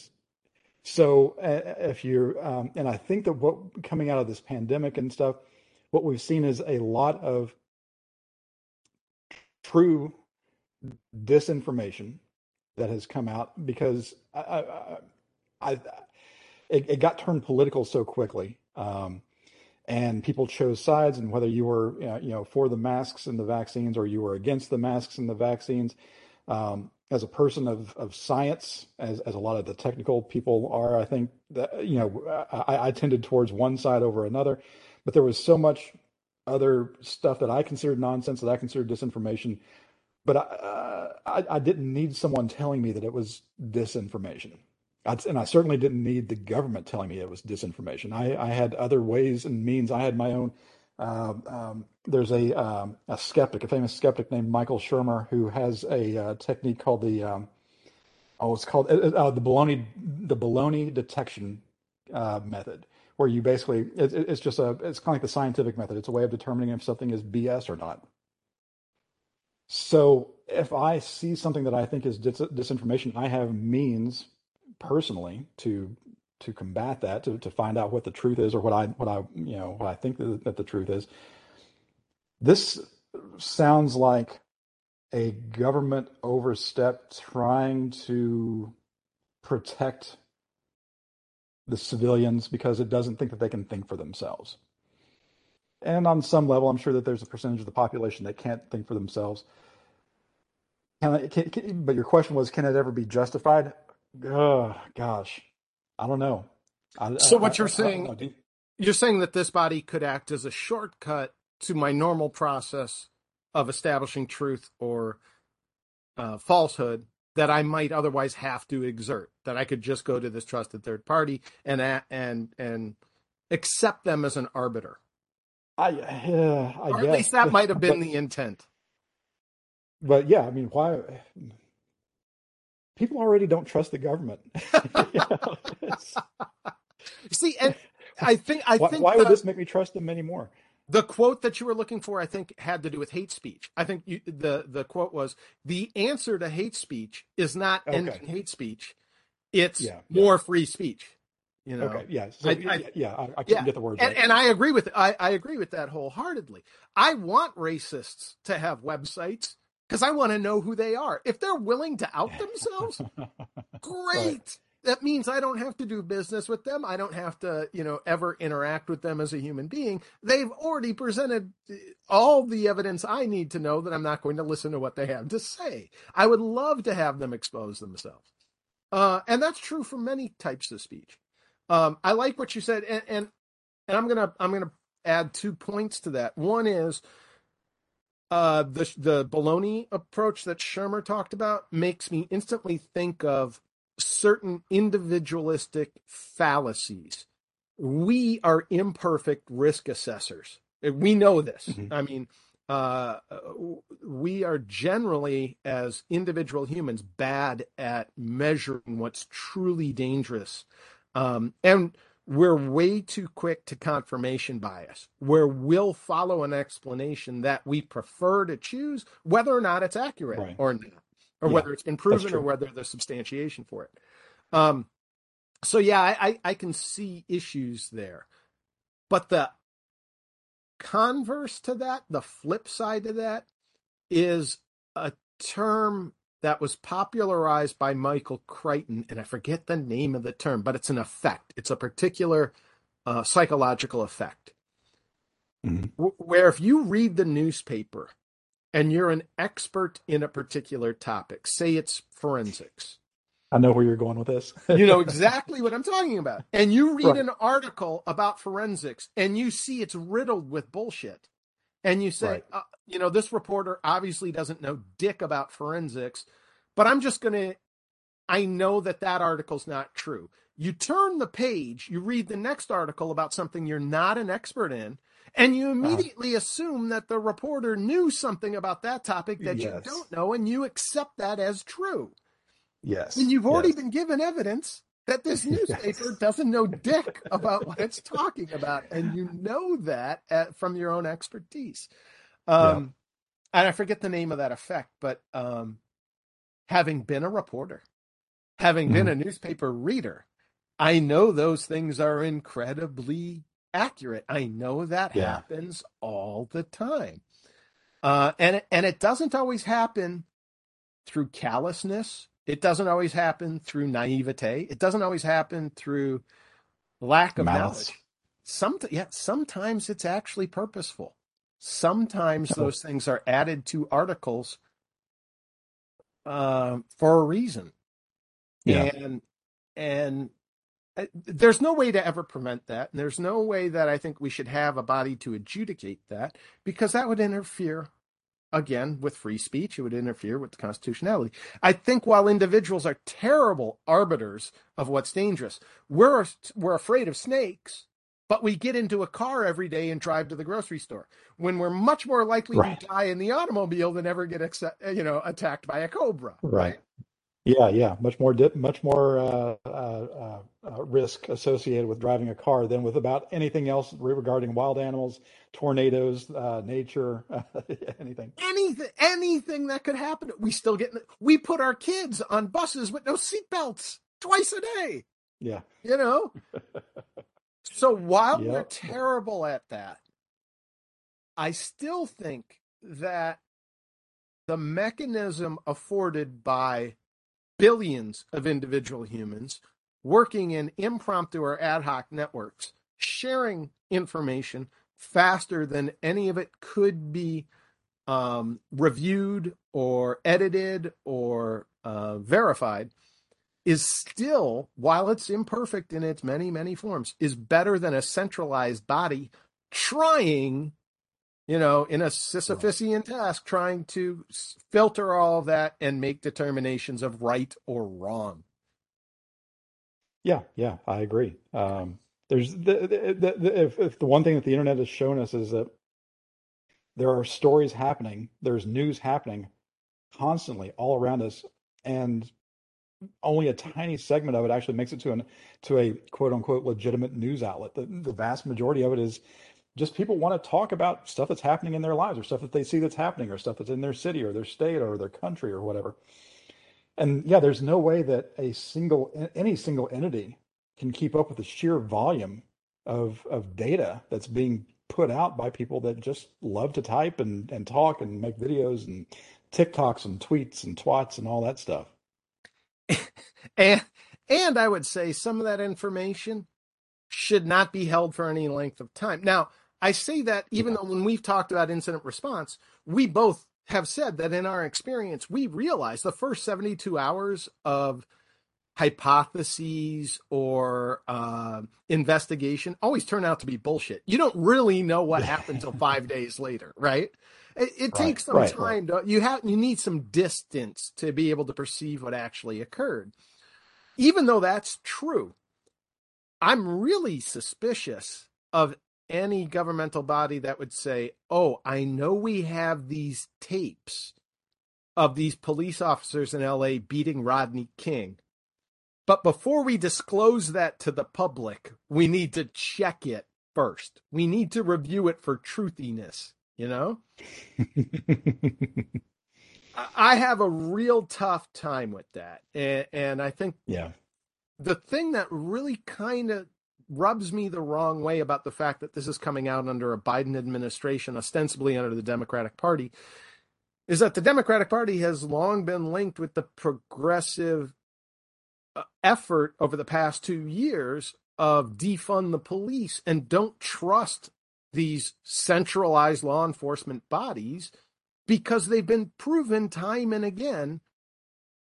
so uh, if you're, um, and I think that what coming out of this pandemic and stuff, what we've seen is a lot of true disinformation that has come out because I, I, I it, it, got turned political so quickly. Um, and people chose sides and whether you were you know for the masks and the vaccines or you were against the masks and the vaccines um, as a person of, of science as, as a lot of the technical people are i think that you know I, I tended towards one side over another but there was so much other stuff that i considered nonsense that i considered disinformation but I, uh, I, I didn't need someone telling me that it was disinformation and I certainly didn't need the government telling me it was disinformation. I, I had other ways and means. I had my own. Uh, um, there's a um, a skeptic, a famous skeptic named Michael Shermer, who has a uh, technique called the um, oh, it's called uh, uh the baloney the baloney detection uh, method, where you basically it, it's just a it's kind of like the scientific method. It's a way of determining if something is BS or not. So if I see something that I think is dis- disinformation, I have means personally to to combat that to, to find out what the truth is or what I what I you know what I think that, that the truth is. This sounds like a government overstep trying to protect the civilians because it doesn't think that they can think for themselves. And on some level, I'm sure that there's a percentage of the population that can't think for themselves. Can, can, can, but your question was, can it ever be justified? Oh, gosh, I don't know. I, so what I, you're I, saying, you're saying that this body could act as a shortcut to my normal process of establishing truth or uh, falsehood that I might otherwise have to exert. That I could just go to this trusted third party and and and accept them as an arbiter. I, uh, I or guess. at least that might have been *laughs* but, the intent. But yeah, I mean, why? people already don't trust the government. *laughs* *laughs* See, and I think I why, think why would this make me trust them anymore? The quote that you were looking for, I think, had to do with hate speech. I think you, the the quote was the answer to hate speech is not okay. ending hate speech; it's yeah, more yeah. free speech. You know, okay, yeah, so, I, I, yeah, I, I couldn't yeah. get the words and, right. and I agree with I, I agree with that wholeheartedly. I want racists to have websites because I want to know who they are. If they're willing to out *laughs* themselves, great. Right. That means I don't have to do business with them. I don't have to, you know, ever interact with them as a human being. They've already presented all the evidence I need to know that I'm not going to listen to what they have to say. I would love to have them expose themselves. Uh, and that's true for many types of speech. Um, I like what you said, and, and and I'm gonna I'm gonna add two points to that. One is uh, the the baloney approach that Shermer talked about makes me instantly think of certain individualistic fallacies. We are imperfect risk assessors. We know this. Mm-hmm. I mean, uh, we are generally, as individual humans, bad at measuring what's truly dangerous. Um, and we're way too quick to confirmation bias, where we'll follow an explanation that we prefer to choose, whether or not it's accurate right. or not, or yeah, whether it's been proven or whether there's substantiation for it. Um, so yeah, I, I can see issues there, but the converse to that, the flip side to that, is a term that was popularized by Michael Crichton, and I forget the name of the term, but it's an effect. It's a particular uh, psychological effect. Mm-hmm. Where if you read the newspaper and you're an expert in a particular topic, say it's forensics. I know where you're going with this. *laughs* you know *laughs* exactly what I'm talking about. And you read right. an article about forensics and you see it's riddled with bullshit and you say, right. uh, you know, this reporter obviously doesn't know dick about forensics, but I'm just going to, I know that that article's not true. You turn the page, you read the next article about something you're not an expert in, and you Uh-huh. immediately assume that the reporter knew something about that topic that you don't know, and you accept that as true. Yes. And you've already yes. been given evidence that this *laughs* Yes. newspaper doesn't know dick *laughs* about what it's talking about, and you know that at, from your own expertise. Um, And I forget the name of that effect, but um, having been a reporter, having been a newspaper reader, I know those things are incredibly accurate. I know that Yeah. happens all the time, uh, and it- and it doesn't always happen through callousness. It doesn't always happen through naivete. It doesn't always happen through lack of Malice. knowledge. Some, yeah, sometimes it's actually purposeful. Sometimes those things are added to articles um, for a reason, Yeah. and and uh, there's no way to ever prevent that. And there's no way that I think we should have a body to adjudicate that because that would interfere again with free speech. It would interfere with the constitutionality. I think while individuals are terrible arbiters of what's dangerous, we're we're afraid of snakes, but we get into a car every day and drive to the grocery store when we're much more likely Right. to die in the automobile than ever get you know attacked by a cobra. Right. Yeah, yeah, much more dip, much more uh, uh, uh, uh, risk associated with driving a car than with about anything else regarding wild animals, tornadoes, uh, nature, *laughs* anything. anything anything that could happen we still get we put our kids on buses with no seatbelts twice a day. Yeah, you know? So while *laughs* we're terrible at that i still think that the mechanism afforded by billions of individual humans working in impromptu or ad hoc networks sharing information faster than any of it could be um, reviewed or edited or uh, verified is still, while it's imperfect in its many, many forms, is better than a centralized body trying, you know, in a Sisyphusian task, trying to filter all of that and make determinations of right or wrong. yeah, yeah, I agree. Um, there's the, the, the, the if, if the one thing that the internet has shown us is that there are stories happening, there's news happening constantly all around us, and only a tiny segment of it actually makes it to an to a quote unquote legitimate news outlet. The, the vast majority of it is just people want to talk about stuff that's happening in their lives or stuff that they see that's happening or stuff that's in their city or their state or their country or whatever. And yeah, there's no way that a single any single entity can keep up with the sheer volume of of data that's being put out by people that just love to type and, and talk and make videos and TikToks and tweets and twats and all that stuff. *laughs* And and I would say some of that information should not be held for any length of time. Now, I say that even though when we've talked about incident response, we both have said that in our experience, we realize the first 72 hours of hypotheses or uh, investigation always turn out to be bullshit. You don't really know what *laughs* happened until five days later, right? It, it Right, takes some right, time to you have you need some distance to be able to perceive what actually occurred. Even though that's true, I'm really suspicious of any governmental body that would say, "Oh, I know we have these tapes of these police officers in LA beating Rodney King, but before we disclose that to the public, we need to check it first. We need to review it for truthiness." You know, *laughs* I- have a real tough time with that, and, and I think yeah. the thing that really kind of rubs me the wrong way about the fact that this is coming out under a Biden administration, ostensibly under the Democratic Party, is that the Democratic Party has long been linked with the progressive uh, effort over the past two years of defund the police and don't trust these centralized law enforcement bodies because they've been proven time and again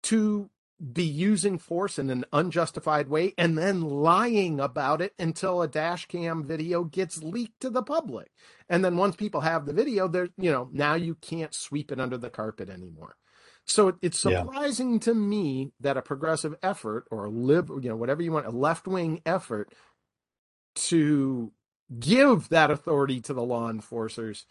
to be using force in an unjustified way and then lying about it until a dash cam video gets leaked to the public. And then once people have the video, they're, you know, now you can't sweep it under the carpet anymore. So it's Yeah. surprising to me that a progressive effort or a lib, you know, whatever you want, a left wing effort to give that authority to the law enforcers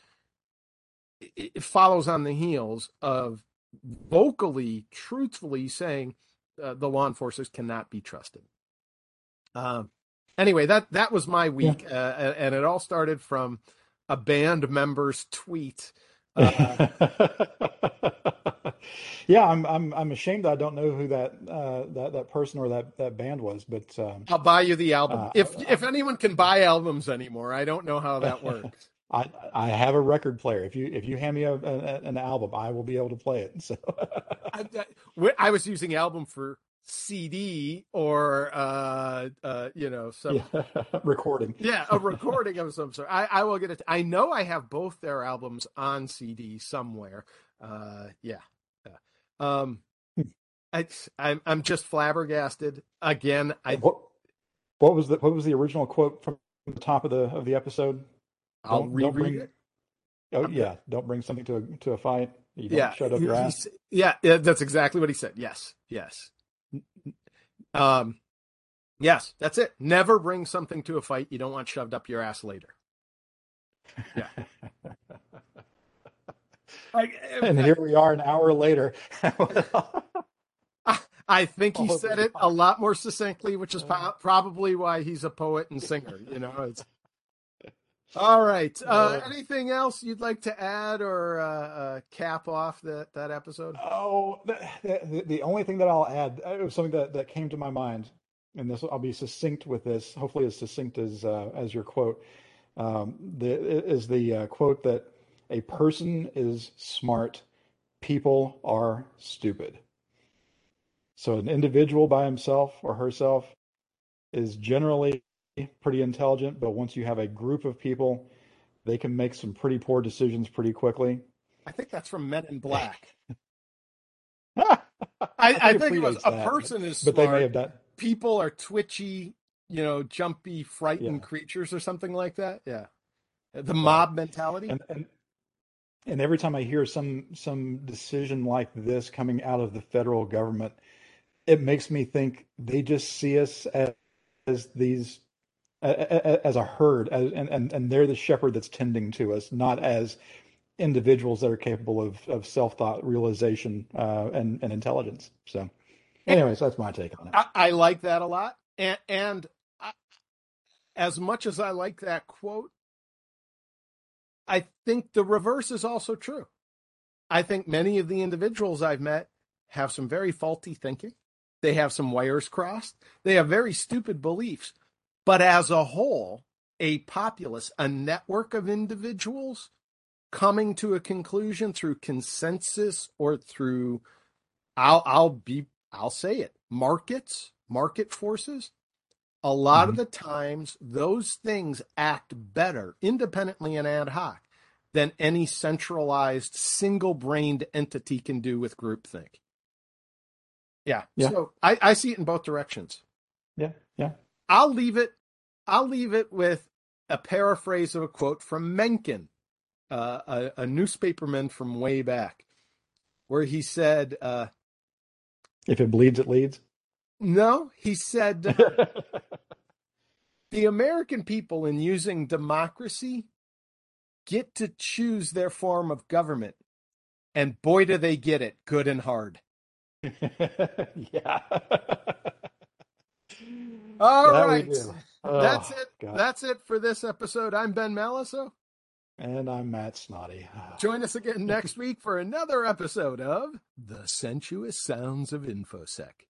it it follows on the heels of vocally, truthfully saying uh, the law enforcers cannot be trusted. Um, anyway, that that was my week, uh, and it all started from a band member's tweet. *laughs* Uh, yeah, I'm I'm I'm ashamed I don't know who that uh, that that person or that that band was, but um, I'll buy you the album Uh, if if anyone can buy albums anymore. I don't know how that *laughs* works. I I have a record player. If you if you hand me a, a, an album, I will be able to play it. *laughs* So I, I, was using album for CD or uh, uh, you know some yeah, *laughs* recording. Yeah, a *laughs* recording of some sort. I, I will get it. I know I have both their albums on CD somewhere. Uh, yeah, yeah. Um, I, I'm I'm just flabbergasted again. I What what was the what was the original quote from the top of the of the episode? I'll Don't- don't bring- it. Oh yeah, don't bring something to a to a fight. You don't Yeah, shut up your ass. yeah, that's exactly what he said. Yes, yes. Um, yes, that's it. Never bring something to a fight you don't want shoved up your ass later. Yeah. *laughs* And here we are an hour later. I think he *laughs* Oh, said it a lot more succinctly, which is po- probably why he's a poet and singer. You know, it's all right. Uh, Uh, anything else you'd like to add or uh, uh, cap off that that episode? Oh, the, the, the only thing that I'll add uh, it was something that, that came to my mind, and this I'll be succinct with this. Hopefully, as succinct as uh, as your quote. Um, the is the uh, quote that a person is smart, people are stupid. So an individual by himself or herself is generally pretty intelligent, but once you have a group of people, they can make some pretty poor decisions pretty quickly. I think that's from Men in Black. *laughs* I, I think it was predates a person is but smart. they may have done. People are twitchy, you know, jumpy, frightened Yeah. creatures or something like that. Yeah, the mob mentality. and, and and every time I hear some some decision like this coming out of the federal government, it makes me think they just see us as, as these as a herd, as, and, and and they're the shepherd that's tending to us, not as individuals that are capable of of self thought, realization, uh, and and intelligence. So, anyways, that's my take on it. I, I like that a lot, and and I, as much as I like that quote, I think the reverse is also true. I think many of the individuals I've met have some very faulty thinking. They have some wires crossed. They have very stupid beliefs. But as a whole, a populace, a network of individuals coming to a conclusion through consensus or through I'll I'll be I'll say it. Markets, market forces, a lot of mm-hmm. the times those things act better independently and ad hoc than any centralized single-brained entity can do with groupthink. Yeah. Yeah. So I, I see it in both directions. Yeah, yeah. I'll leave it. I'll leave it with a paraphrase of a quote from Mencken, uh, a, a newspaperman from way back, where he said, uh, If it bleeds, it leads. "No," he said, "the American people, in using democracy, get to choose their form of government, and boy, do they get it good and hard." *laughs* yeah. *laughs* All That right, that's Oh, it. God. That's it for this episode. I'm Ben Malisow. And I'm Matt Snotty. Join us again *sighs* next week for another episode of The Sensuous Sounds of InfoSec.